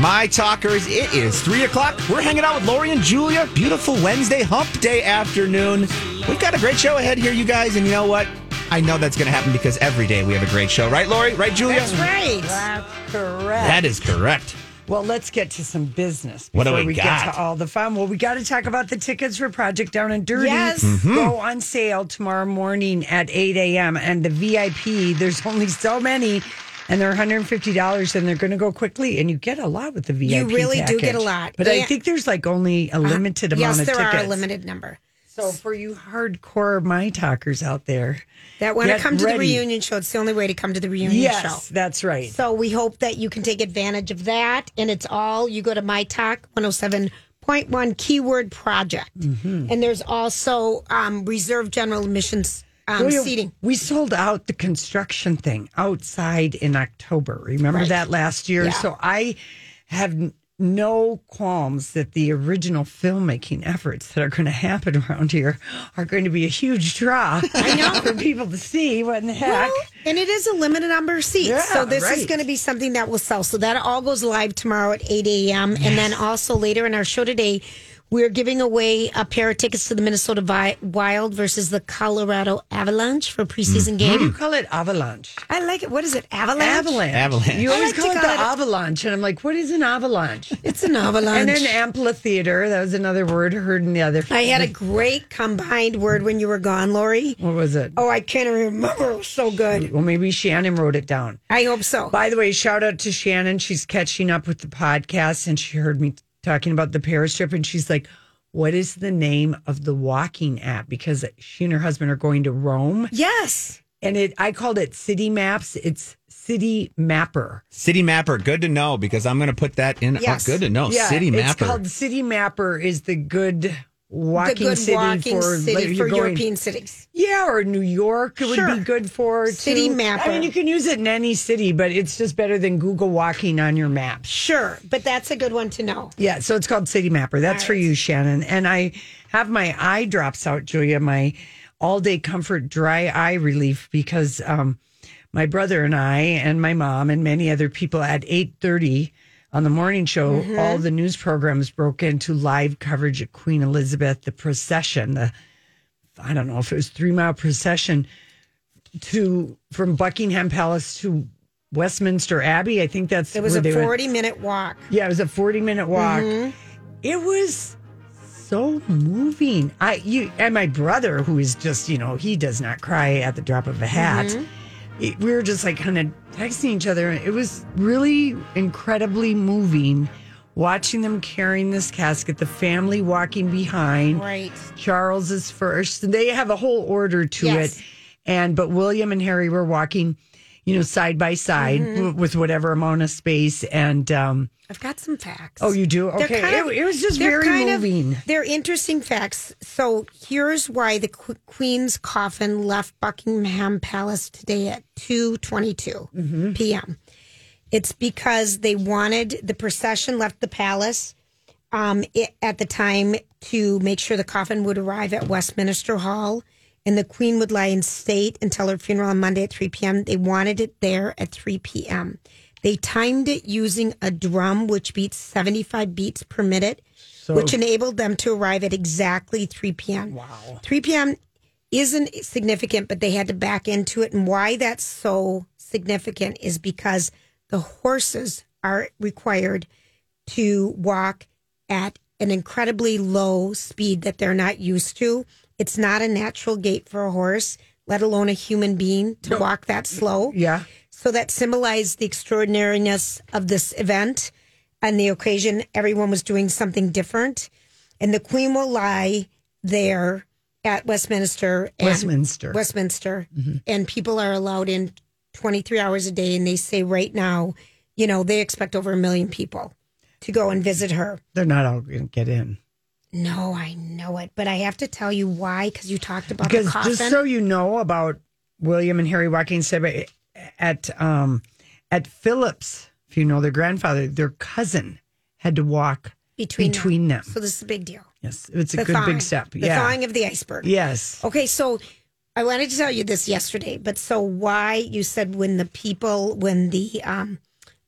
My talkers, it is three o'clock. We're hanging out with Lori and Julia. Beautiful Wednesday, hump day afternoon. We've got a great show ahead here, you guys. And you know what? I know that's going to happen because every day we have a great show, right, Lori? Right, Julia? That's right. That's correct. That is correct. Well, let's get to some business What do before we we, got? get to all the fun. Well, we got to talk about the tickets for Project Down and Dirty. Yes. Mm-hmm. Go on sale tomorrow morning at 8 a.m. And the VIP, there's only so many, and they're $150, and they're going to go quickly. And you get a lot with the VIP. You really do get a lot. But I think there's like only a limited amount yes, of there tickets. are a limited number. So for you hardcore my talkers out there, That want to come to ready. the reunion show, it's the only way to come to the reunion yes, show. that's right. So we hope that you can take advantage of that. And it's all you go to My Talk 107.1 keyword project. Mm-hmm. And there's also um, reserved general admissions um, seating. We sold out the construction thing outside in October. Remember Right. that last year? Yeah. So I have no qualms that the original filmmaking efforts that are going to happen around here are going to be a huge draw. I know for people to see what in the heck. Well, and it is a limited number of seats. Yeah, so this is going to be something that will sell. So that all goes live tomorrow at 8 a.m. And then also later in our show today, we're giving away a pair of tickets to the Minnesota Vi- Wild versus the Colorado Avalanche for preseason mm-hmm. game. you call it avalanche. I like it. What is it? Avalanche? Avalanche. Avalanche. You always like to call it call the it- avalanche, and I'm like, what is an avalanche? It's an avalanche. and an amphitheater. That was another word heard in the other. I had a great combined word when you were gone, Lori. What was it? Oh, I can't remember. It was so good. Well, maybe Shannon wrote it down. I hope so. By the way, shout out to Shannon. She's catching up with the podcast and she heard me talking about the Paris trip and she's like, What is the name of the walking app? Because she and her husband are going to Rome. Yes. And it I called it City Maps. It's Citymapper. City Mapper, good to know because I'm going to put that in. Oh, yes. Oh, good to know. Yeah, Citymapper. It's called Citymapper is the good The walking good city walking for city like, for going- European cities. Yeah, or New York. It Sure. would be good for City too. Mapper. I mean, you can use it in any city, but it's just better than Google Walking on your map. Sure, but that's a good one to know. Yeah, so it's called Citymapper. That's for you, Shannon. And I have my eye drops out, Julia, my all day comfort dry eye relief because um, my brother and I and my mom and many other people at eight thirty on the morning show, all the news programs broke into live coverage of Queen Elizabeth, the procession, the I don't know if it was three mile procession to from Buckingham Palace to Westminster Abbey. I think that's It was a they went. 40 minute walk. Yeah, it was a 40 minute walk. Mm-hmm. It was so moving. I you and my brother who is just, you know, he does not cry at the drop of a hat. Mm-hmm. It- we were just like kind of texting each other. It was really incredibly moving watching them carrying this casket, the family walking behind. Right. Charles is first. And they have a whole order to Yes. it. And but William and Harry were walking, you know, side by side Mm-hmm. w- with whatever amount of space. And um I've got some facts. Oh, you do? Okay. kind of- it, it was just very kind of- moving. they're interesting facts. So here's why the Qu- Queen's coffin left Buckingham Palace today at 2:22 Mm-hmm. p.m. It's because they wanted the procession left the palace um, it, at the time to make sure the coffin would arrive at Westminster Hall and the Queen would lie in state until her funeral on Monday at 3 p.m. They wanted it there at 3 p.m. They timed it using a drum, which beats 75 beats per minute, which enabled them to arrive at exactly 3 p.m. Wow. 3 p.m. isn't significant, but they had to back into it. And why that's so significant is because the horses are required to walk at an incredibly low speed that they're not used to. It's not a natural gait for a horse, let alone a human being to walk that slow. Yeah. So that symbolized the extraordinariness of this event and the occasion. Everyone was doing something different. And the Queen will lie there at Westminster. And Westminster. Westminster. Mm-hmm. And people are allowed in 23 hours a day. And they say right now, you know, they expect over a million people to go and visit her. They're not all going to get in. No, I know it, but I have to tell you why because you talked about Because the coffin. just so you know about William and Harry walking said at um, at Phillips, if you know their grandfather, their cousin had to walk between, between them. So this is a big deal. Yes, it's a The good thawing, big step. The yeah. thawing of the iceberg. Yes. Okay, so I wanted to tell you this yesterday, but so why you said when the people when the um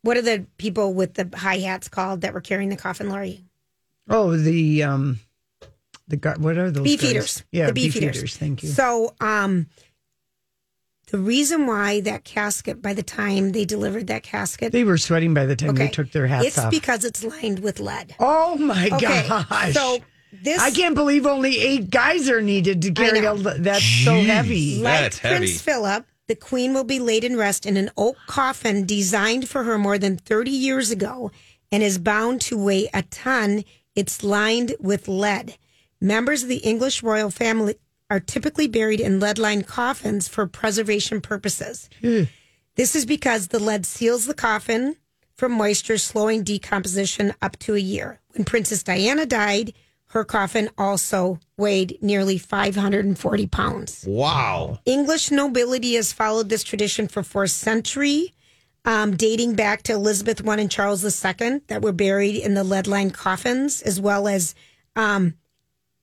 what are the people with the high hats called that were carrying the coffin, Lori? Oh, the um, the gar- what are those? beef guys? eaters. Yeah, the beef, eaters. eaters. Thank you. So, um, the reason why that casket, by the time they delivered that casket, They were sweating by the time they took their hats it's off. because it's lined with lead. oh my Okay, gosh! so this I can't believe only eight guys are needed to carry know. a. That's so heavy. like That's Prince heavy. Philip, the Queen will be laid in rest in an oak coffin designed for her more than 30 years ago and is bound to weigh a ton. It's lined with lead. Members of the English royal family are typically buried in lead lined coffins for preservation purposes. Hmm. This is because the lead seals the coffin from moisture, slowing decomposition up to a year. When Princess Diana died, her coffin also weighed nearly 540 pounds. Wow. English nobility has followed this tradition for four century, um, dating back to Elizabeth I and Charles II, that were buried in the lead-lined coffins, as well as um,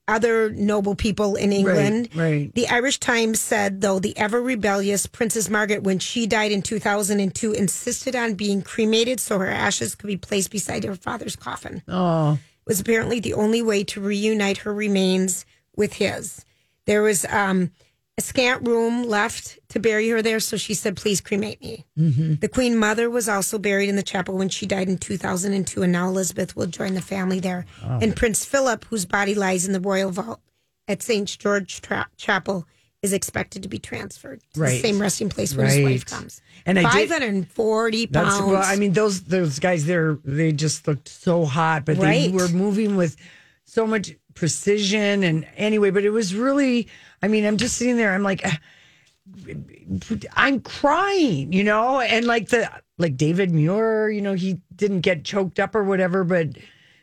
other noble people in England. right. The Irish Times said, though, the ever rebellious Princess Margaret, when she died in 2002, insisted on being cremated so her ashes could be placed beside her father's coffin Oh, was apparently the only way to reunite her remains with his. There was um, a scant room left to bury her there, so she said, "Please cremate me." Mm-hmm. The Queen Mother was also buried in the chapel when she died in 2002, and now Elizabeth will join the family there. Oh. And Prince Philip, whose body lies in the royal vault at St George Tra- Chapel, is expected to be transferred to Right. the same resting place where his wife comes. And 540 pounds. well. I mean, those those guys there, they just looked so hot, but Right. they were moving with so much precision. And anyway, but it was really. I mean, I'm just sitting there. I'm like, ah, I'm crying, you know, and like the like David Muir, you know, he didn't get choked up or whatever, but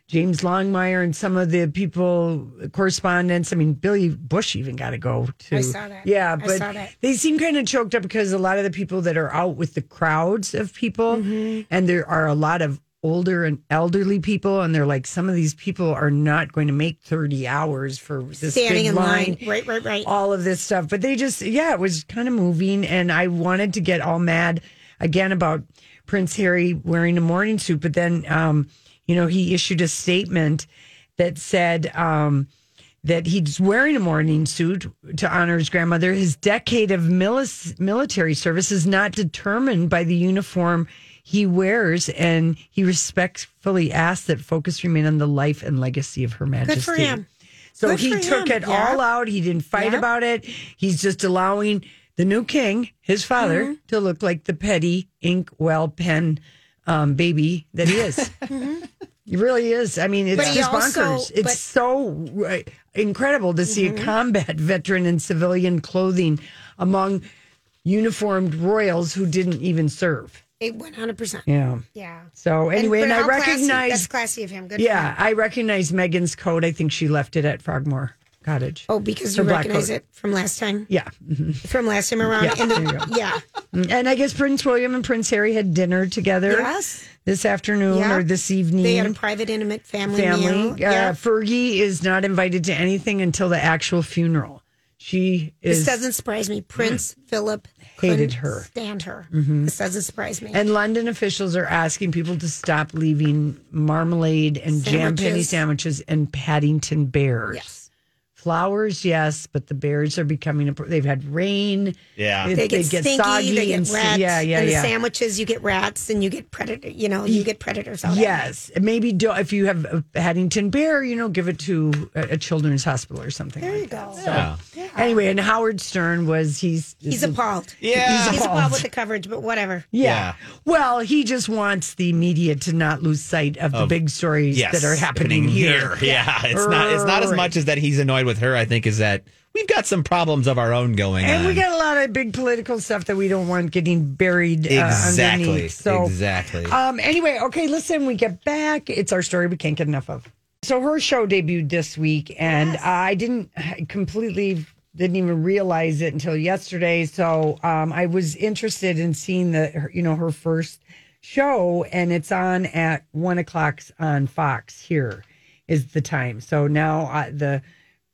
James Longman and some of the people correspondents. I mean, Billy Bush even got to go to. I saw that. Yeah, but that. they seem kind of choked up because a lot of the people that are out with the crowds of people, Mm-hmm. and there are a lot of older and elderly people, and they're like, some of these people are not going to make thirty hours for this Standing big in line line. Right, right, right. all of this stuff. But they just, yeah, it was kind of moving. And I wanted to get all mad again about Prince Harry wearing a morning suit. But then, um, you know, he issued a statement that said um, that he's wearing a morning suit to honor his grandmother. His decade of military service is not determined by the uniform he wears, and he respectfully asks that focus remain on the life and legacy of Her Majesty. Good for him. So Good he took him, it yeah. all out. He didn't fight Yeah. about it. He's just allowing the new king, his father, Mm-hmm. to look like the petty ink well pen um, baby that he is. He really is. I mean, it's Mm-hmm. But just also- bonkers. It's but- so uh, incredible to see Mm-hmm. a combat veteran in civilian clothing among uniformed royals who didn't even serve. One hundred percent. Yeah. Yeah. So anyway, and, but I how classy- recognize. that's classy of him. Good. yeah, him. I recognize Meghan's coat. I think she left it at Frogmore Cottage. Oh, because Her you recognize coat. it from last time. Yeah. From last time around. Yeah, And the- there you go. yeah. And I guess Prince William and Prince Harry had dinner together Yes. This afternoon Yeah. or this evening. They had a private, intimate family, family. meal. Uh, yeah. Fergie is not invited to anything until the actual funeral. She is. This doesn't surprise me. Prince Philip Hated her. Mm-hmm. Stand her. This doesn't surprise me. and London officials are asking people to stop leaving marmalade and jam penny Sandwiches. sandwiches and Paddington bears. yes. Flowers, yes, but the bears are becoming. A, they've had rain. Yeah. It- They get stinky. soggy They get and rats. Yeah, yeah, and the yeah. sandwiches, you get rats, and you get predator. You know, you get predators out. of. Yes, maybe do, if you have a Haddington bear, you know, give it to a, a children's hospital or something. There you like go. Yeah. Yeah. Anyway, and Howard Stern was he's He's appalled. Yeah. He's appalled with the coverage, but whatever. Yeah. Yeah. Well, he just wants the media to not lose sight of the big stories Yes, that are happening, here. Yeah, it's not. It's not as much as that he's annoyed with her. I think is that we've got some problems of our own going And on. And we got a lot of big political stuff that we don't want getting buried uh, exactly, underneath. So, exactly. um, anyway, okay, listen, we get back. It's our story we can't get enough of. So her show debuted this week, and I didn't I completely didn't even realize it until yesterday. So um, I was interested in seeing the her- you know her first show, and it's on at one o'clock on Fox. Here is the time. So now uh, the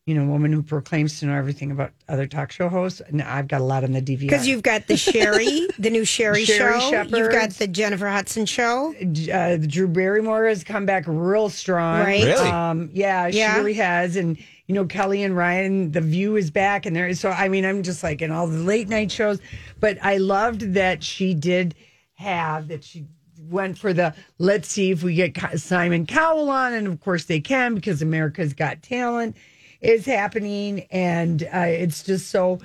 you know woman who proclaims to know everything about other talk show hosts, and I've got a lot on the DVR Because you've got the Sherri, the new Sherri, Sherri show. Shepherd. You've got the Jennifer Hudson show. uh, Drew Barrymore has come back real strong. Right. Really? Um, yeah, Yeah. she really has. And, you know, Kelly and Ryan, The View is back. And there, so, I mean, I'm just like in all the late night shows. But I loved that she did have, that she went for the let's see if we get Simon Cowell on. And of course they can because America's Got Talent is happening. And uh, it's just so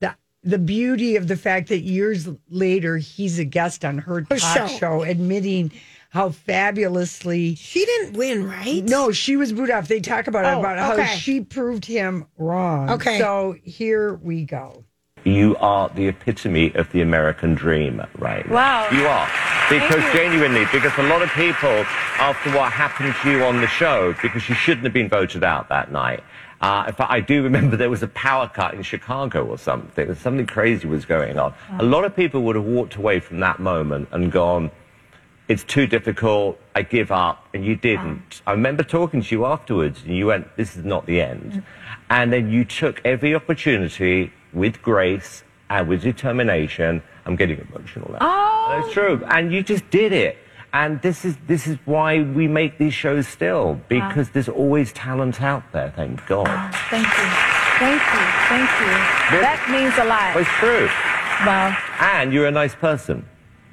the the beauty of the fact that years later he's a guest on her Her talk show. show, admitting how fabulously She didn't win, right? no she was booed off. They talk about it Oh, about how she proved him wrong. Okay. so here we go. You are the epitome of the American dream right. Wow. You are. Because genuinely, because a lot of people, after what happened to you on the show, because you shouldn't have been voted out that night. Uh, in fact, I do remember there was a power cut in Chicago or something. Something crazy was going on. A lot of people would have walked away from that moment and gone, it's too difficult, I give up, and you didn't. I remember talking to you afterwards, and you went, this is not the end. And then you took every opportunity with grace and with determination. I'm getting emotional now. Oh. That's true. And you just did it. And this is, this is why we make these shows still, because there's always talent out there, thank God. Ah, thank you. Thank you. Thank you. That means a Well, lot. it's true. Wow. And you're a nice person.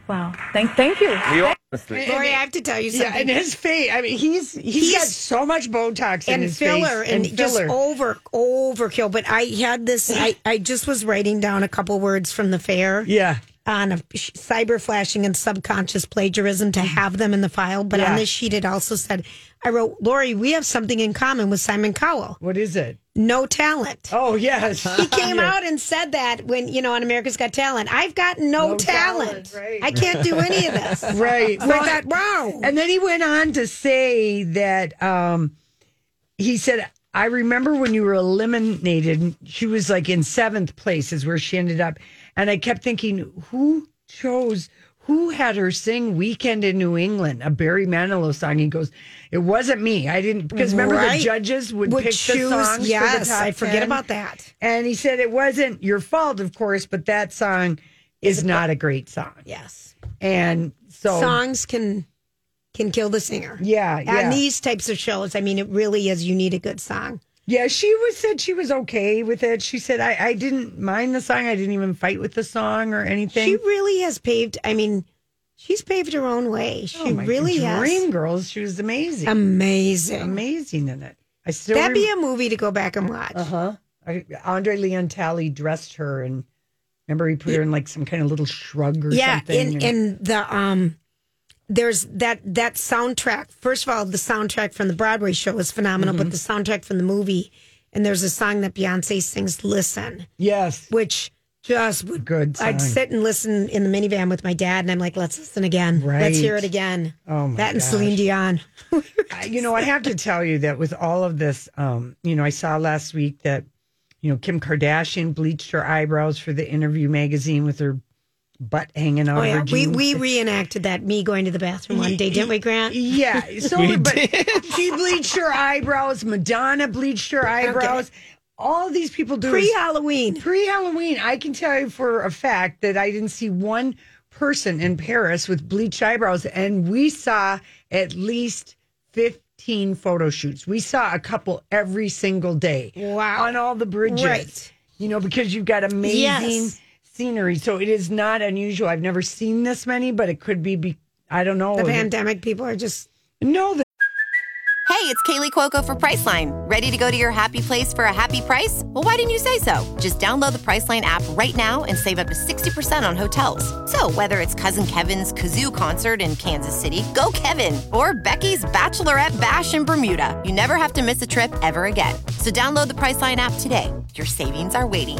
Wow. Thank thank you. You honestly. Lori, I have to tell you something. Yeah, something. and his face. I mean, he's he's got so much Botox in and his filler face and, just filler. over overkill. But I had this. I, I just was writing down a couple words from the fair. yeah. On a cyber flashing and subconscious plagiarism to have them in the file. But Yeah. on this sheet, it also said, I wrote, Lori, we have something in common with Simon Cowell What is it? no talent. Oh yes, He came out and said that when, you know, on America's Got Talent. I've got no, No talent. talent, right. I can't do any of this. Right. So I thought, wow. And then he went on to say that um, he said, I remember when you were eliminated, she was like in seventh place, is where she ended up. And I kept thinking, who chose, who had her sing Weekend in New England, a Barry Manilow song? He goes, It wasn't me. I didn't, because remember Right. the judges would, Would pick choose- the songs yes, for the top I forget 10. about that. And he said, It wasn't your fault, of course, but that song is not a great song. yes. And so, Songs can can kill the singer. yeah, yeah. On these types of shows, I mean, it really is, you need a good song. Yeah, she was said she was okay with it. She said I, I didn't mind the song. I didn't even fight with the song or anything. She really has paved, I mean, she's paved her own way. She Oh, really has. Dream Girls. She was amazing, Amazing. amazing in it. I still That'd be a movie to go back and watch. uh huh. Andre Leon Talley dressed her and remember he put her in like some kind of little shrug or yeah, something. in in the um, there's that that soundtrack. First of all, the soundtrack from the Broadway show is phenomenal, Mm-hmm. but the soundtrack from the movie, and there's a song that Beyonce sings, "Listen," yes, which just would Good I'd sit and listen in the minivan with my dad, and I'm like, "Let's listen again. Let's hear it again." Oh, my that and gosh. Celine Dion. You know, I have to tell you that with all of this, um, you know, I saw last week that, you know, Kim Kardashian bleached her eyebrows for the Interview magazine with her butt hanging oh, out Oh yeah, her we jeans. we reenacted that. Me going to the bathroom one day, didn't we, Grant? Yeah, so but she bleached her eyebrows. Madonna bleached her eyebrows. All these people do pre Halloween. pre Halloween. I can tell you for a fact that I didn't see one person in Paris with bleached eyebrows, and we saw at least fifteen photo shoots. We saw a couple every single day. Wow. on all the bridges. Right. You know, because you've got amazing Yes. Scenery, so it is not unusual. I've never seen this many, but it could be. be I don't know. The pandemic, people are just No, the Hey, it's Kaley Cuoco for Priceline. Ready to go to your happy place for a happy price? Well, why didn't you say so? Just download the Priceline app right now and save up to 60% on hotels. So, whether it's Cousin Kevin's Kazoo concert in Kansas City, go Kevin, or Becky's Bachelorette Bash in Bermuda, you never have to miss a trip ever again. So, download the Priceline app today. Your savings are waiting.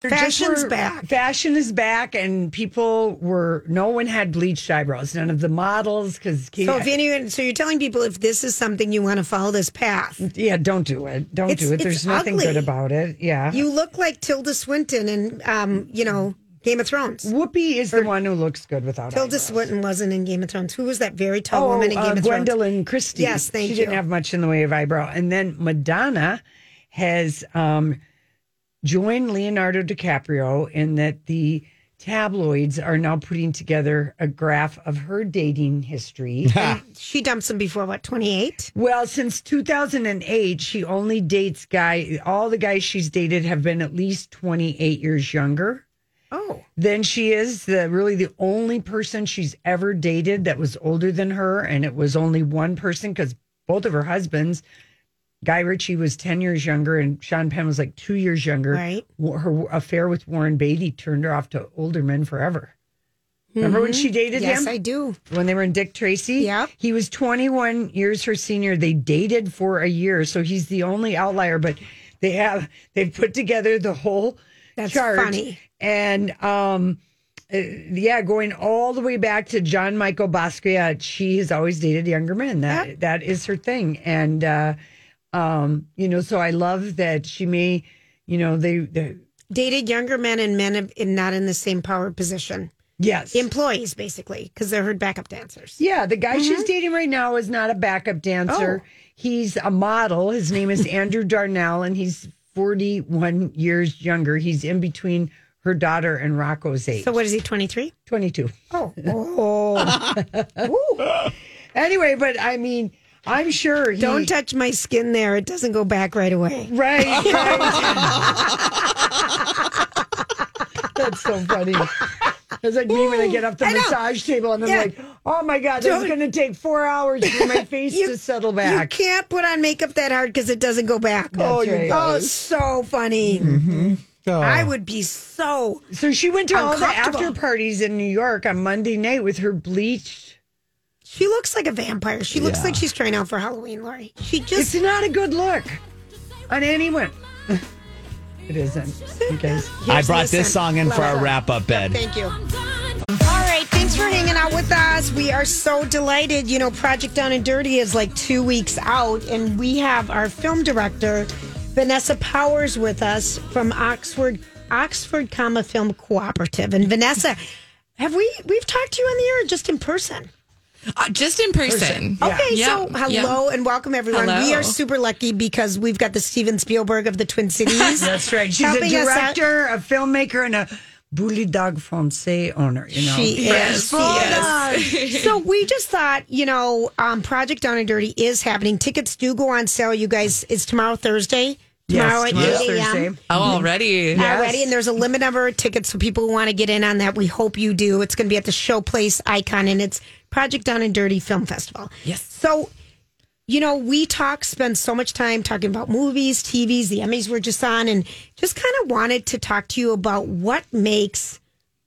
Fashion's were- back. Fashion is back, and people were. No one had bleached eyebrows. None of the models, because So if anyone, so you're telling people if this is something you want to follow this path, yeah, don't do it. Don't It's- do it. There's nothing ugly. good about it. Yeah, you look like Tilda Swinton and um, you know, Game of Thrones. Whoopi is the one who looks good without Tilda eyebrows. Swinton wasn't in Game of Thrones. Who was that very tall Oh, woman in Game uh, of Thrones? Gwendoline Christie. Yes, thank she you. She didn't have much in the way of eyebrow. And then Madonna has um, joined Leonardo DiCaprio in that the tabloids are now putting together a graph of her dating history. She dumps him before what, 28? well, since 2008, she only dates guy. All the guys she's dated have been at least 28 years younger Oh. Then she is. The really the only person she's ever dated that was older than her, and it was only one person because both of her husbands, Guy Ritchie was ten years younger, and Sean Penn was like two years younger. Right. Her affair with Warren Beatty turned her off to older men forever. Remember when she dated Yes, him? Yes, I do. when they were in Dick Tracy. Yeah. He was 21 years her senior. They dated for a year, so he's the only outlier. But they have they've put together the whole That's chart. funny. And um, uh, yeah, going all the way back to Jean-Michel Basquiat, she has always dated younger men. That that is her thing. And uh, um, you know, so I love that she may, you know, they, they Dated younger men and men in not in the same power position. yes. Employees, basically, because they're her backup dancers. Yeah, the guy she's dating right now is not a backup dancer. Oh. He's a model. His name is Andrew Darnell, and he's 41 years younger. He's in between her daughter and Rocco's age. So what is he, 23? 22. Oh. oh. Anyway, but I mean, I'm sure he. Don't touch my skin there. It doesn't go back right away. Right, right. That's so funny. It's like me when I get off the I know. massage table and I'm Yeah. like, oh my God, that's Don't- going to take four hours for my face You- to settle back. You back. can't put on makeup that hard because it doesn't go back. Oh, you oh, guys. so funny. Mm-hmm. Oh. I would be so. So she went to all the Uncomfortable. after parties in New York on Monday night with her bleached. She looks like a vampire. She looks Yeah. like she's trying out for Halloween, Lori. She just. It's not a good look on anyone. it isn't. Okay. I brought listen. this song in for our wrap up bed. Thank you. All right, thanks for hanging out with us. We are so delighted. You know, Project Down and Dirty is like two weeks out, and we have our film director, Vanessa Powers, with us from Oxford, Oxford Comma Film Cooperative. And Vanessa, have we we've talked to you on the air or just in person? Uh, just in person. Okay, Yeah. so hello Yeah. and welcome everyone. We are super lucky because we've got the Steven Spielberg of the Twin Cities. That's right. She's a helping us out. director, a filmmaker, and a Bulldog Francais owner. You know, She is. She is. so we just thought, you know, um, Project Down and Dirty is happening. Tickets do go on sale. You guys, it's tomorrow Thursday. Tomorrow Yes, at 8 a.m. Thursday. Oh, already. Yes. Already, and there's a limit number of tickets, so people who want to get in on that, we hope you do. It's going to be at the Showplace Icon, and it's Project Down and Dirty Film Festival. Yes. So, you know, we talk, spend so much time talking about movies, TVs, the Emmys were just on, and just kind of wanted to talk to you about what makes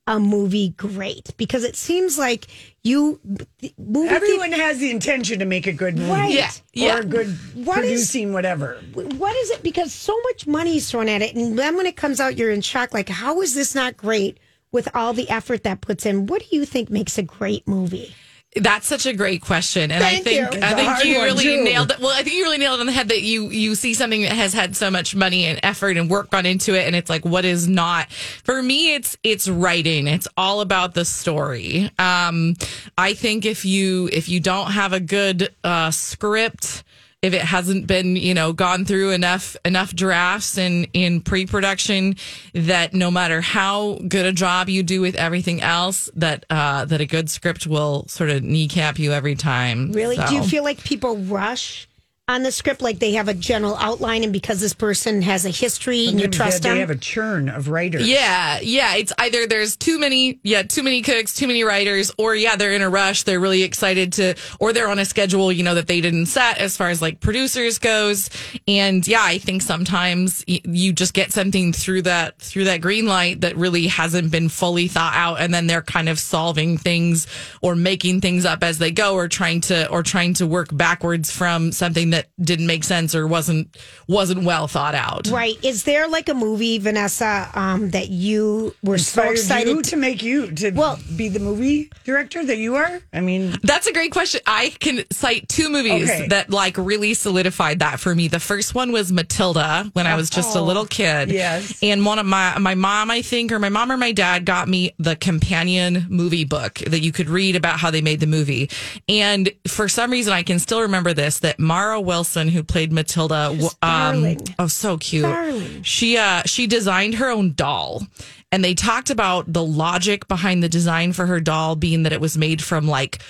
a movie great because it seems like you the movie Everyone has the intention to make a good movie. Right. Yeah, yeah. Or good What is- producing whatever. what is it because so much money is thrown at it and then when it comes out you're in shock like how is this not great with all the effort that puts in what do you think makes a great movie That's such a great question, and I think you. I think you really too. nailed it. Well, I think you really nailed it on the head that you you see something that has had so much money and effort and work gone into it, and it's like what is not. For me, it's it's writing. It's all about the story. Um, I think if you if you don't have a good uh, script if it hasn't been you know gone through enough enough drafts in in pre-production that no matter how good a job you do with everything else that uh that a good script will sort of kneecap you every time Really? Do you feel like people rush on the script? Like they have a general outline, and because this person has a history and you trust they, them? they have a churn of writers. Yeah, yeah. It's either there's too many, yeah, too many cooks, too many writers, or yeah, they're in a rush. They're really excited to, or they're on a schedule, you know, that they didn't set as far as like producers goes. And yeah, I think sometimes y- you just get something through that, through that green light that really hasn't been fully thought out. And then they're kind of solving things or making things up as they go or trying to, or trying to work backwards from something that didn't make sense or wasn't, wasn't well thought out. Right. Is there like a movie, Vanessa, um, that you were so excited you to make you to Well- be the movie director that you are? I mean, That's a great question. I can cite two movies Okay. that like really solidified that for me. The first one was Matilda when I was just a little kid. yes. And one of my my mom, I think, or my mom or my dad got me the companion movie book that you could read about how they made the movie. And for some reason I can still remember this that Mara Wilson, who played Matilda, um, oh so cute. Darling. She uh she designed her own doll. And they talked about the logic behind the design for her doll being that it was made from like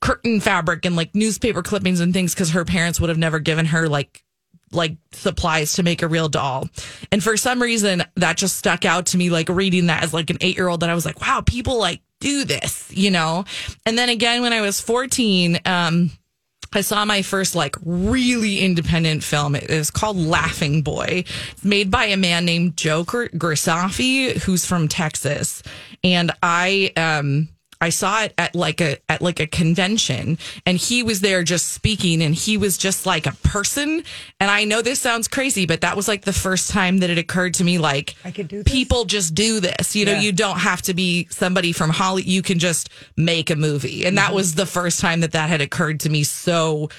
curtain fabric and like newspaper clippings and things because her parents would have never given her like like supplies to make a real doll. And for some reason that just stuck out to me like reading that as like an 8-year-old that I was like, wow, people like do this, you know. And then again when I was 14, um I saw my first like really independent film. It was called Laughing Boy. It's made by a man named Joe Gr- Grisaffi, who's from Texas. And I, um, I saw it at like a at like a convention and he was there just speaking and he was just like a person and I know this sounds crazy but that was like the first time that it occurred to me like I could do this. people just do this you know Yeah. you don't have to be somebody from Holly you can just make a movie and Mm-hmm. that was the first time that that had occurred to me so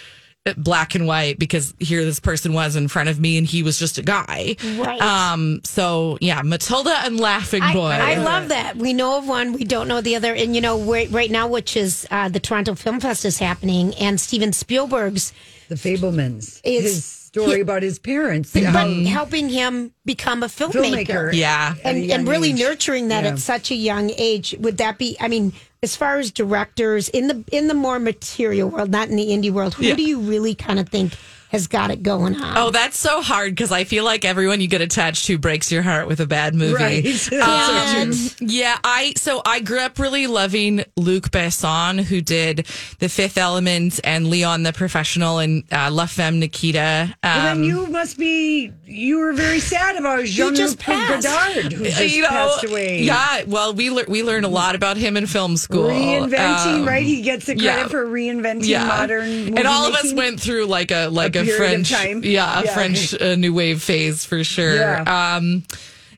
black and white because here this person was in front of me and he was just a guy Right. um so yeah Matilda and Laughing Boy I love that. We know of one, we don't know the other. And, you know, right, right now, which is uh, the Toronto Film Fest is happening, and Steven Spielberg's, the Fabelmans. Is- his story he- about his parents. but how- helping him become a filmmaker. Filmmaker. yeah And, and really age. nurturing that Yeah. at such a young age. Would that be, I mean, as far as directors in the in the more material world, not in the indie world, who Yeah. do you really kind of think has got it going on? Oh, that's so hard because I feel like everyone you get attached to breaks your heart with a bad movie. Right. Um, true. yeah, I so I grew up really loving Luc Besson, who did The Fifth Element and Leon the Professional and uh, La Femme Nikita. And Um, then you must be, you were very sad about Jean just Luc passed. Godard, who just you know, passed away. Yeah, well, we lear- we learned a lot about him in film school. Reinventing, Um, right? He gets the credit yeah. for reinventing modern and all of us went through like a like a, of French, yeah, a Yeah. French uh, new wave phase for sure. Yeah. Um,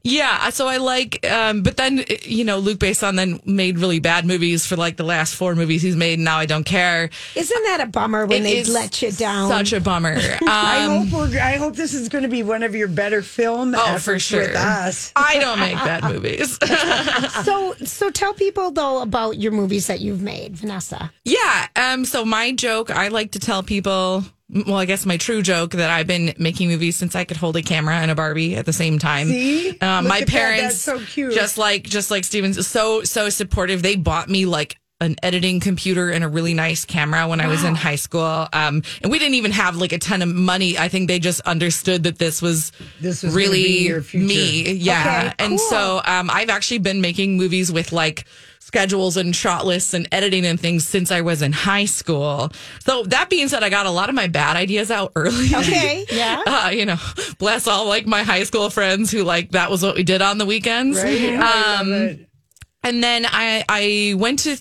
yeah, so I like, um, but then you know, Luc Besson then made really bad movies for like the last four movies he's made. And now I don't care. Isn't that a bummer when It they let you down? Such a bummer. I Um, hope we're, I hope this is going to be one of your better film Oh, for sure. with us. I don't make bad movies. so so tell people though about your movies that you've made, Vanessa. Yeah. Um. So my joke, I like to tell people. Well, I guess my true joke that I've been making movies since I could hold a camera and a Barbie at the same time. See? Um, my parents, so cute. just like just like Steven's, so so supportive. They bought me like an editing computer and a really nice camera when I was in high school. Um, and we didn't even have like a ton of money. I think they just understood that this was This was really be your future. me. Yeah. Okay, And so um, I've actually been making movies with like schedules and shot lists and editing and things since I was in high school. So that being said, I got a lot of my bad ideas out early. Okay, yeah. Uh, you know, bless all like my high school friends who like that was what we did on the weekends. Right? I love Um, and then I I went to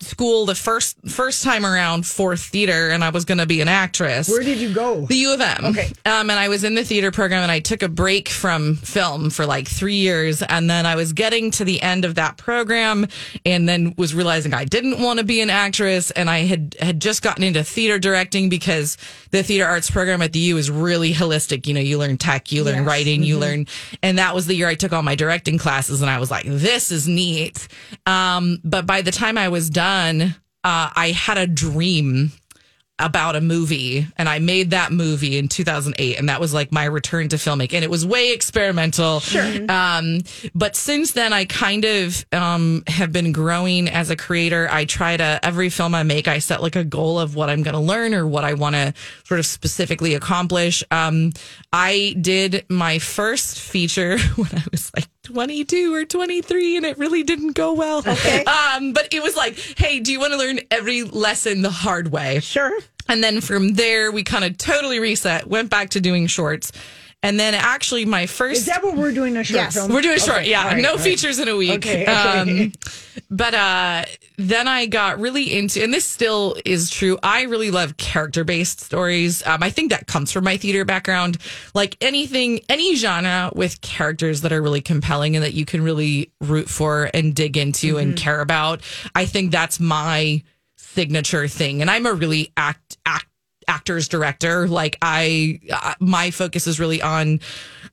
school the first first time around for theater, and I was going to be an actress. Where did you go? The U of M. Okay. Um, and I was in the theater program, and I took a break from film for like three years, and then I was getting to the end of that program, and then was realizing I didn't want to be an actress, and I had had just gotten into theater directing because the theater arts program at the U is really holistic. You know, you learn tech, you learn Yes. writing, you Mhm. learn, and that was the year I took all my directing classes, and I was like, this is neat. Um, but by the time I was done, uh, I had a dream about a movie and I made that movie in 2008 and that was like my return to filmmaking and it was way experimental. Sure. Um, but since then I kind of um, have been growing as a creator. I try to every film I make I set like a goal of what I'm going to learn or what I want to sort of specifically accomplish. Um, I did my first feature when I was like 22 or 23 and it really didn't go well. Okay. Um, but it was like, hey, do you want to learn every lesson the hard way? Sure. And then from there, we kind of totally reset, went back to doing shorts. And then actually, my first. Is that what we're doing? A short yes. film? We're doing a short, Okay, yeah. all right, no all right. features in a week. Okay, okay. Um, but uh, then I got really into, and this still is true. I really love character based stories. Um, I think that comes from my theater background. Like anything, any genre with characters that are really compelling and that you can really root for and dig into and Mhm. care about. I think that's my signature thing. And I'm a really act, act, actors director. Like I, uh, my focus is really on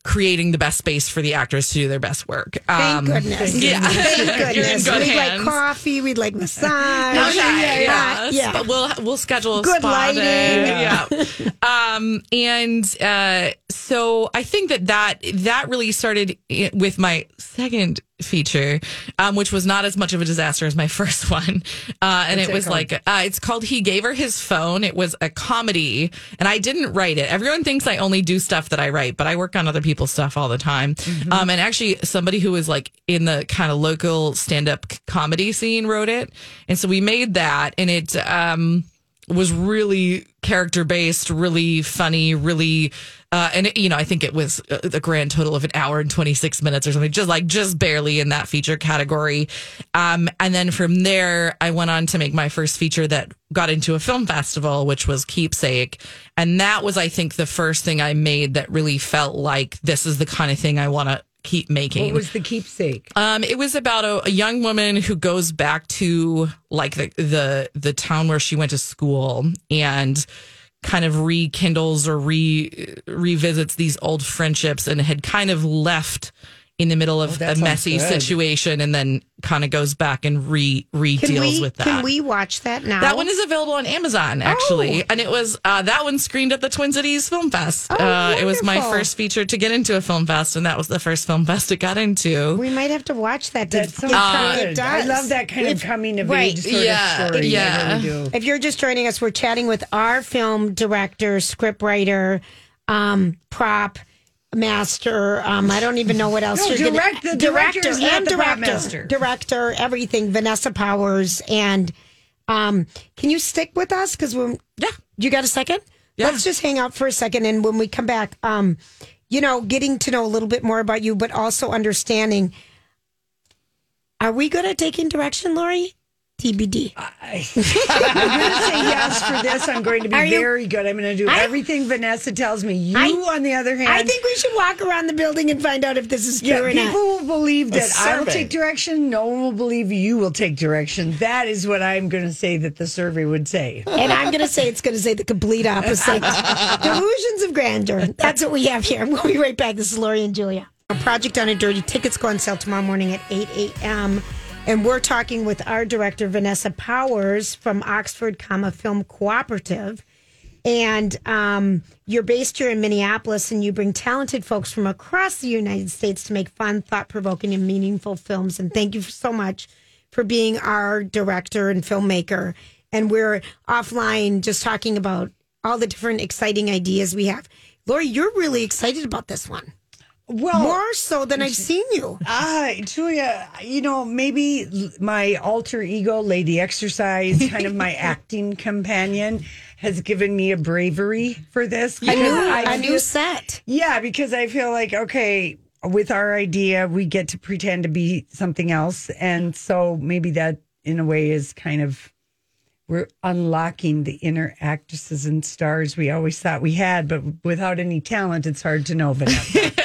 creating the best space for the actors to do their best work. Thank Um, goodness. Yeah. Thank goodness. good We'd hands. like coffee. We'd like massage. Okay, Uh, yeah, yeah. But we'll we'll schedule Good spa lighting. day. Yeah. Yeah. um, and uh, so I think that that that really started with my second feature, um, which was not as much of a disaster as my first one. Uh, and What's it it was called? like uh, it's called "He Gave Her His Phone." It was a comedy, and I didn't write it. Everyone thinks I only do stuff that I write, but I work on other people's stuff all the time. Mm-hmm. Um, and actually, somebody who was like in the kind of local stand-up comedy scene wrote it, and so we made that, and it um, was really character based, really funny, really. Uh, and it, you know, I think it was a grand total of an hour and 26 minutes or something, just like just barely in that feature category. Um, and then from there, I went on to make my first feature that got into a film festival, which was Keepsake. And that was, I think, the first thing I made that really felt like this is the kind of thing I want to keep making. What was the keepsake? Um, it was about a, a young woman who goes back to like the, the the town where she went to school and kind of rekindles or re revisits these old friendships and had kind of left in the middle of Oh, a messy good. situation and then kind of goes back and re re Can deals we, with that. Can we watch that now? That one is available on Amazon, actually, Oh. and it was uh, that one screened at the Twin Cities Film Fest. Oh, uh, it was my first feature to get into a film fest, and that was the first film fest it got into. We might have to watch that. To That sounds get- good. it I love that kind of coming of age sort of Yeah, story. I yeah. really. If you're just joining us, we're chatting with our film director, scriptwriter, um, prop master. Um, I don't even know what else. No, you're gonna- direct- the director is and director, director, everything. Vanessa Powers and um, can you stick with us? Because when yeah, you got a second. Let's just hang out for a second, and when we come back, um, you know, getting to know a little bit more about you, but also understanding. Are we good at taking direction, Lori? TBD. I'm going to say yes for this. I'm going to be Are you- very good. I'm going to do I- everything Vanessa tells me. You, I- on the other hand, I think we should walk around the building and find out if this is true yeah, or people not. will believe that I will survey. take direction. No one will believe you will take direction. That is what I'm going to say that the survey would say. And I'm going to say it's going to say the complete opposite. Delusions of grandeur. That's what we have here. We'll be right back. This is Lori and Julia. Our Project on a Dirty tickets go on sale tomorrow morning at 8 a.m. And we're talking with our director, Vanessa Powers from Oxford, comma, Film Cooperative. And um, you're based here in Minneapolis, and you bring talented folks from across the United States to make fun, thought provoking, and meaningful films. And thank you so much for being our director and filmmaker. And we're offline just talking about all the different exciting ideas we have. Lori, you're really excited about this one. Well, more so than I've seen you. Ah, Julia, you know, maybe my alter ego, Lady Exercise, kind of my acting companion, has given me a bravery for this. A new- I a new set. Yeah, because I feel like, okay, with our idea, we get to pretend to be something else. And so maybe that in a way is kind of we're unlocking the inner actresses and stars we always thought we had, but without any talent, it's hard to know. Vanessa,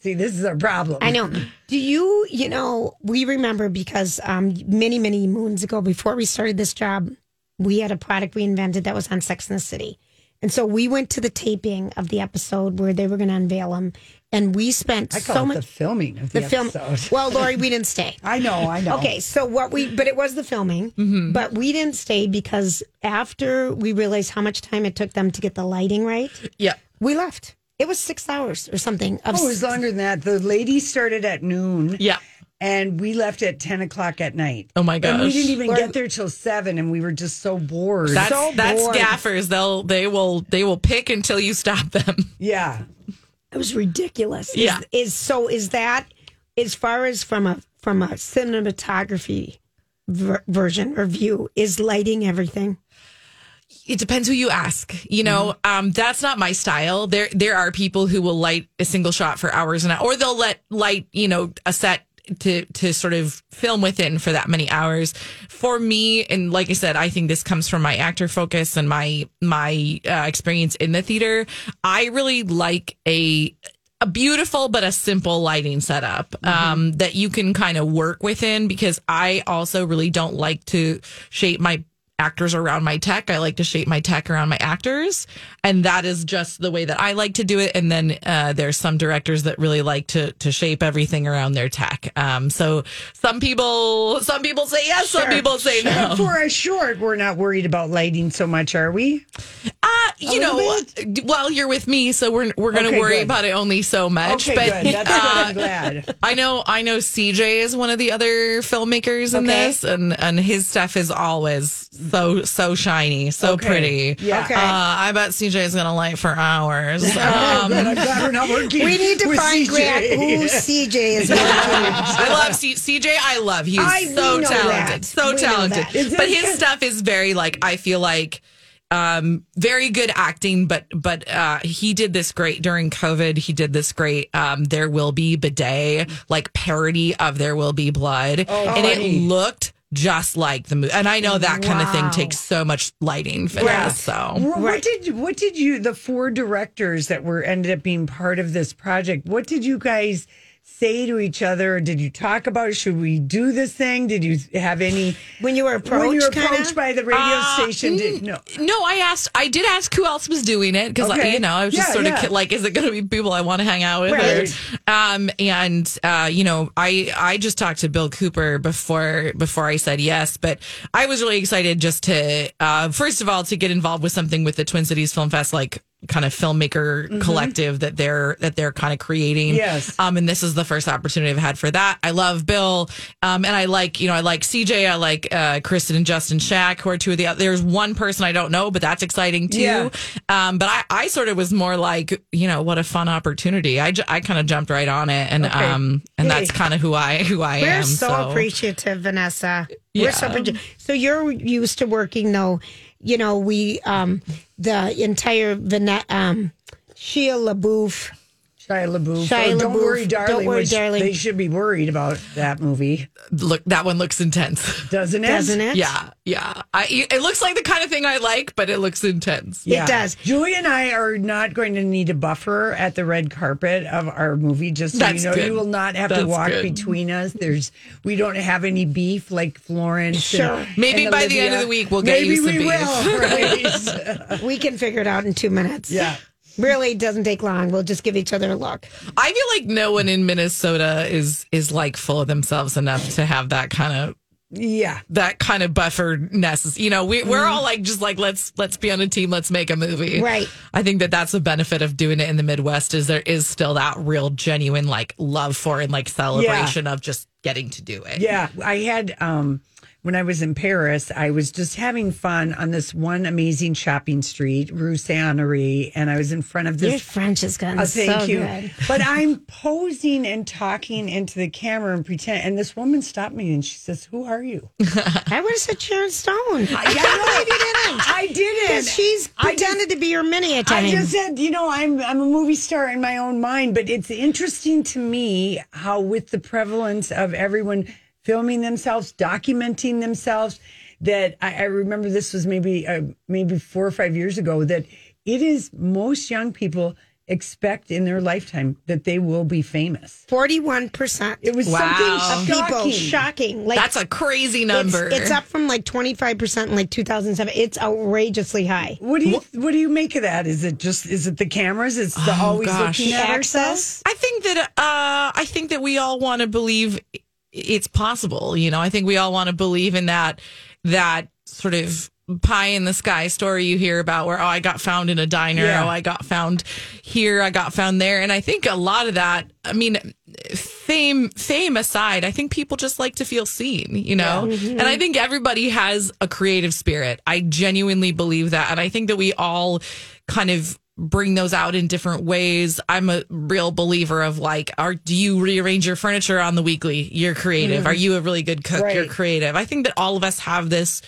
see, this is our problem. I know. Do you, you know, we remember because um, many, many moons ago, before we started this job, we had a product we invented that was on Sex in the City. And so we went to the taping of the episode where they were going to unveil them. And we spent I call so much. the filming of the, the film. episode. Well, Lori, we didn't stay. I know, I know. Okay, so what we, but it was the filming, Mm-hmm. but we didn't stay because after we realized how much time it took them to get the lighting right, Yeah. we left. It was six hours or something. Of Oh, it was longer than that. The ladies started at noon. Yeah. And we left at 10 o'clock at night. Oh my And we didn't even Lord- get there till 7, and we were just so bored. That's So that's bored. gaffers. They'll they will they will pick until you stop them. yeah. It was ridiculous. Is- Yeah. Is, so is that as far as from a from a cinematography ver- version or view is lighting everything? It depends who you ask. You know, um, that's not my style. There there are people who will light a single shot for hours and or they'll let light, you know, a set to to sort of film within for that many hours. For me, and like I said, I think this comes from my actor focus and my my uh, experience in the theater. I really like a a beautiful but a simple lighting setup um, that you can kind of work within because I also really don't like to shape my actors around my tech. I like to shape my tech around my actors. And that is just the way that I like to do it. And then uh, there's some directors that really like to to shape everything around their tech. Um, so some people some people say yes, some people say sure. no. For a short, we're not worried about lighting so much, are we? Uh, you know, well, you're with me, so we're we're going to Okay, worry good. about it only so much. Okay, but good. That's good. uh, I'm glad. I know I know CJ is one of the other filmmakers in Okay. this, and and his stuff is always so so shiny, so Okay. pretty. Yeah. Okay. Uh, I bet CJ is going to light for hours. Um, I'm glad we're not working. We need to with find CJ. Grant who CJ is. I love C- CJ. I love. He's I- so talented. that. So We talented. But his good? stuff is very like I feel like um very good acting but but uh he did this great during covid he did this great um there will be bidet like parody of there will be blood and it looked just like the movie and i know that kind of thing takes so much lighting for Right. this so What what did what did you the four directors that were ended up being part of this project? What did you guys say to each other? Did you talk about should we do this thing? Did you have any When you were approached, when you were kinda? by the radio Uh, station? Did, no, No, I asked. I did ask who else was doing it because, Okay. you know, I was just Yeah, sort yeah. of like, is it going to be people I want to hang out with? Right. Or- um, and uh, you know, I I just talked to Bill Cooper before before I said yes, but I was really excited just to uh, first of all to get involved with something with the Twin Cities Film Fest, like kind of filmmaker collective that they're that they're kind of creating. Mm-hmm. Yes. Um, and this is the first opportunity I've had for that. I love Bill. Um, and I like, you know, I like CJ. I like uh, Kristen and Justin Shack, who are two of the other. There's one person I don't know, but that's exciting too. Yeah. Um, but I, I sort of was more like, you know, what a fun opportunity. I, I kind of jumped right on it. And, Okay. um, and Hey. that's kind of who I, who I am. We're am. so, appreciative, Vanessa. Yeah. We're so. So you're used to working though. You know, we um the entire Vanessa um Shia LaBeouf. Shia LaBeouf. Shia Oh, don't LaBeouf. worry, Don't darling. worry, darling. They should be worried about that movie, Look, that one looks intense. doesn't it? Doesn't it? yeah. Yeah. I, it looks like the kind of thing I like, but it looks intense. It does. Julie and I are not going to need a buffer at the red carpet of our movie. Just so That's you know, good. you will not have to walk good. between us. There's we don't have any beef like Florence. Sure. and- Maybe and by the end of the week, we'll get Maybe you some we beef. will. We can figure it out in two minutes. yeah. Really doesn't take long. We'll just give each other a look. I feel like no one in Minnesota is is like full of themselves enough to have that kind of Yeah. that kind of buffer necessary. You know, we we're all like just like let's let's be on a team, let's make a movie. Right. I think that that's the benefit of doing it in the Midwest is there is still that real genuine like love for and like celebration of just getting to do it. Yeah, I had um when I was in Paris, I was just having fun on this one amazing shopping street, Rue Saint Honoré, and I was in front of Your this. French is gotten Oh, thank so you. good. But I'm posing and talking into the camera and pretend. And this woman stopped me and she says, "Who are you?" I would have said Sharon Stone. I Yeah, believe you didn't. I didn't. She's I just- pretended to be your mini at times. I just said, you know, I'm I'm a movie star in my own mind, but it's interesting to me how with the prevalence of everyone filming themselves, documenting themselves. That I, I remember this was maybe uh, maybe four or five years ago. That it is most young people expect in their lifetime that they will be famous. Forty-one percent. It was Wow. something Of people shocking. shocking. Like That's a crazy number. It's, it's up from like twenty-five percent in like two thousand seven. It's outrageously high. What do you what do you make of that? Is it just is it the cameras? It's the Oh, always gosh. looking at Access. ourselves. I think that uh, I think that we all want to believe it's possible. You know, I think we all want to believe in that that sort of pie in the sky story you hear about where oh I got found in a diner, Yeah. oh I got found here, I got found there, and I think a lot of that. I mean, fame fame aside, I think people just like to feel seen. You know, mm-hmm. and I think everybody has a creative spirit. I genuinely believe that, and I think that we all kind of bring those out in different ways. I'm a real believer of like, are do you rearrange your furniture on the weekly? You're creative. Are you a really good cook? You're creative. I think that all of us have this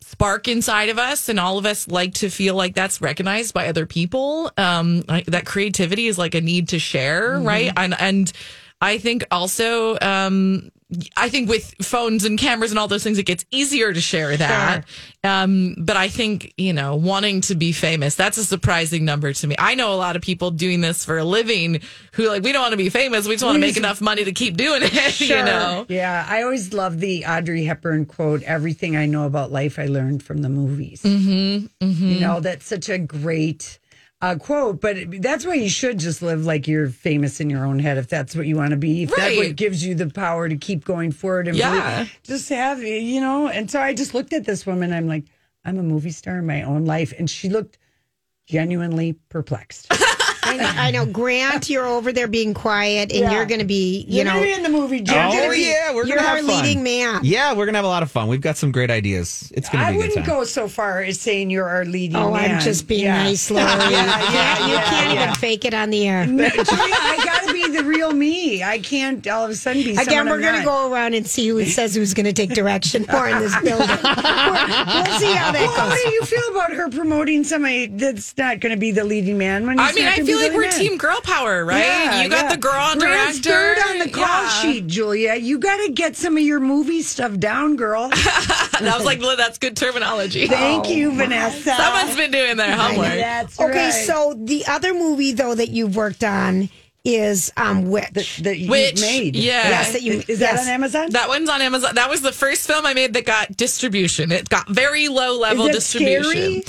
spark inside of us and all of us like to feel like that's recognized by other people um like, that creativity is like a need to share right and and i think also um I think with phones and cameras and all those things, it gets easier to share that. Um, but I think, you know, wanting to be famous, that's a surprising number to me. I know a lot of people doing this for a living who like, we don't want to be famous. We just want to make enough money to keep doing it, you know? Yeah, I always love the Audrey Hepburn quote. Everything I know about life, I learned from the movies. Mm-hmm, mm-hmm. You know, that's such a great uh, quote. But that's why you should just live like you're famous in your own head, if that's what you want to be. If that's Right. what gives you the power to keep going forward and Yeah. believe- just have you know. And so I just looked at this woman. I'm like, I'm a movie star in my own life, and she looked genuinely perplexed. I know, I know. Grant, you're over there being quiet, and Yeah. you're going to be, you You're know, gonna be in the movie. Jen. Oh, You're gonna be- yeah, we're you're gonna our have fun. leading man. Yeah, we're gonna have a lot of fun. We've got some great ideas. It's gonna I be a good wouldn't time. go so far as saying you're our leading Oh, man. I'm just being Yeah. nice, Lori. Yeah, you yeah, can't, you yeah, can't yeah. even fake it on the air. I gotta be the real me. I can't all of a sudden be Again, someone we're I'm going to not. go around and see who says who's going to take direction more in this building. We're- we'll see how that Well, how goes. do you feel about her promoting somebody that's not going to be the leading man? When I mean, not I gonna feel be like the we're leading team girl power, right? Yeah, you got yeah. the girl on director. third on the call Yeah. sheet, Julia. You got to get some of your movie stuff down, girl. that was like, well, that's good terminology. Thank you, Vanessa. Someone's been doing their homework. That's Okay, right. so the other movie, though, that you've worked on is um, Witch. that you Which, made. yeah. Yes, that you- is that on Amazon? That one's on Amazon. That was the first film I made that got distribution. It got very low level Is it distribution. scary?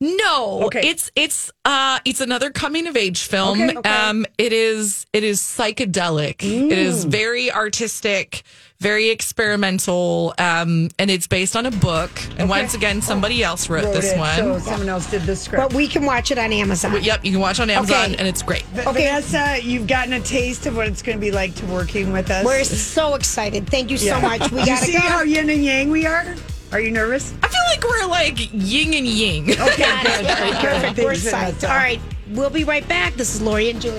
No, Okay. it's it's uh it's another coming of age film. Okay, okay. Um it is it is psychedelic. It is Mm. very artistic, very experimental um and it's based on a book. And once again somebody else wrote, Wrote this it, one. So someone else did the script. But we can watch it on Amazon. Yep, you can watch on Amazon Okay. and it's great. V- Vanessa, you've gotten a taste of what it's going to be like to working with us. We're so excited. Thank you so Yeah. much. We got to see go. how yin and yang we are? Are you nervous? I feel like we're like yin and yang. Okay, it. Perfect. We're Thanks, psyched. All right. We'll be right back. This is Lori and Julie.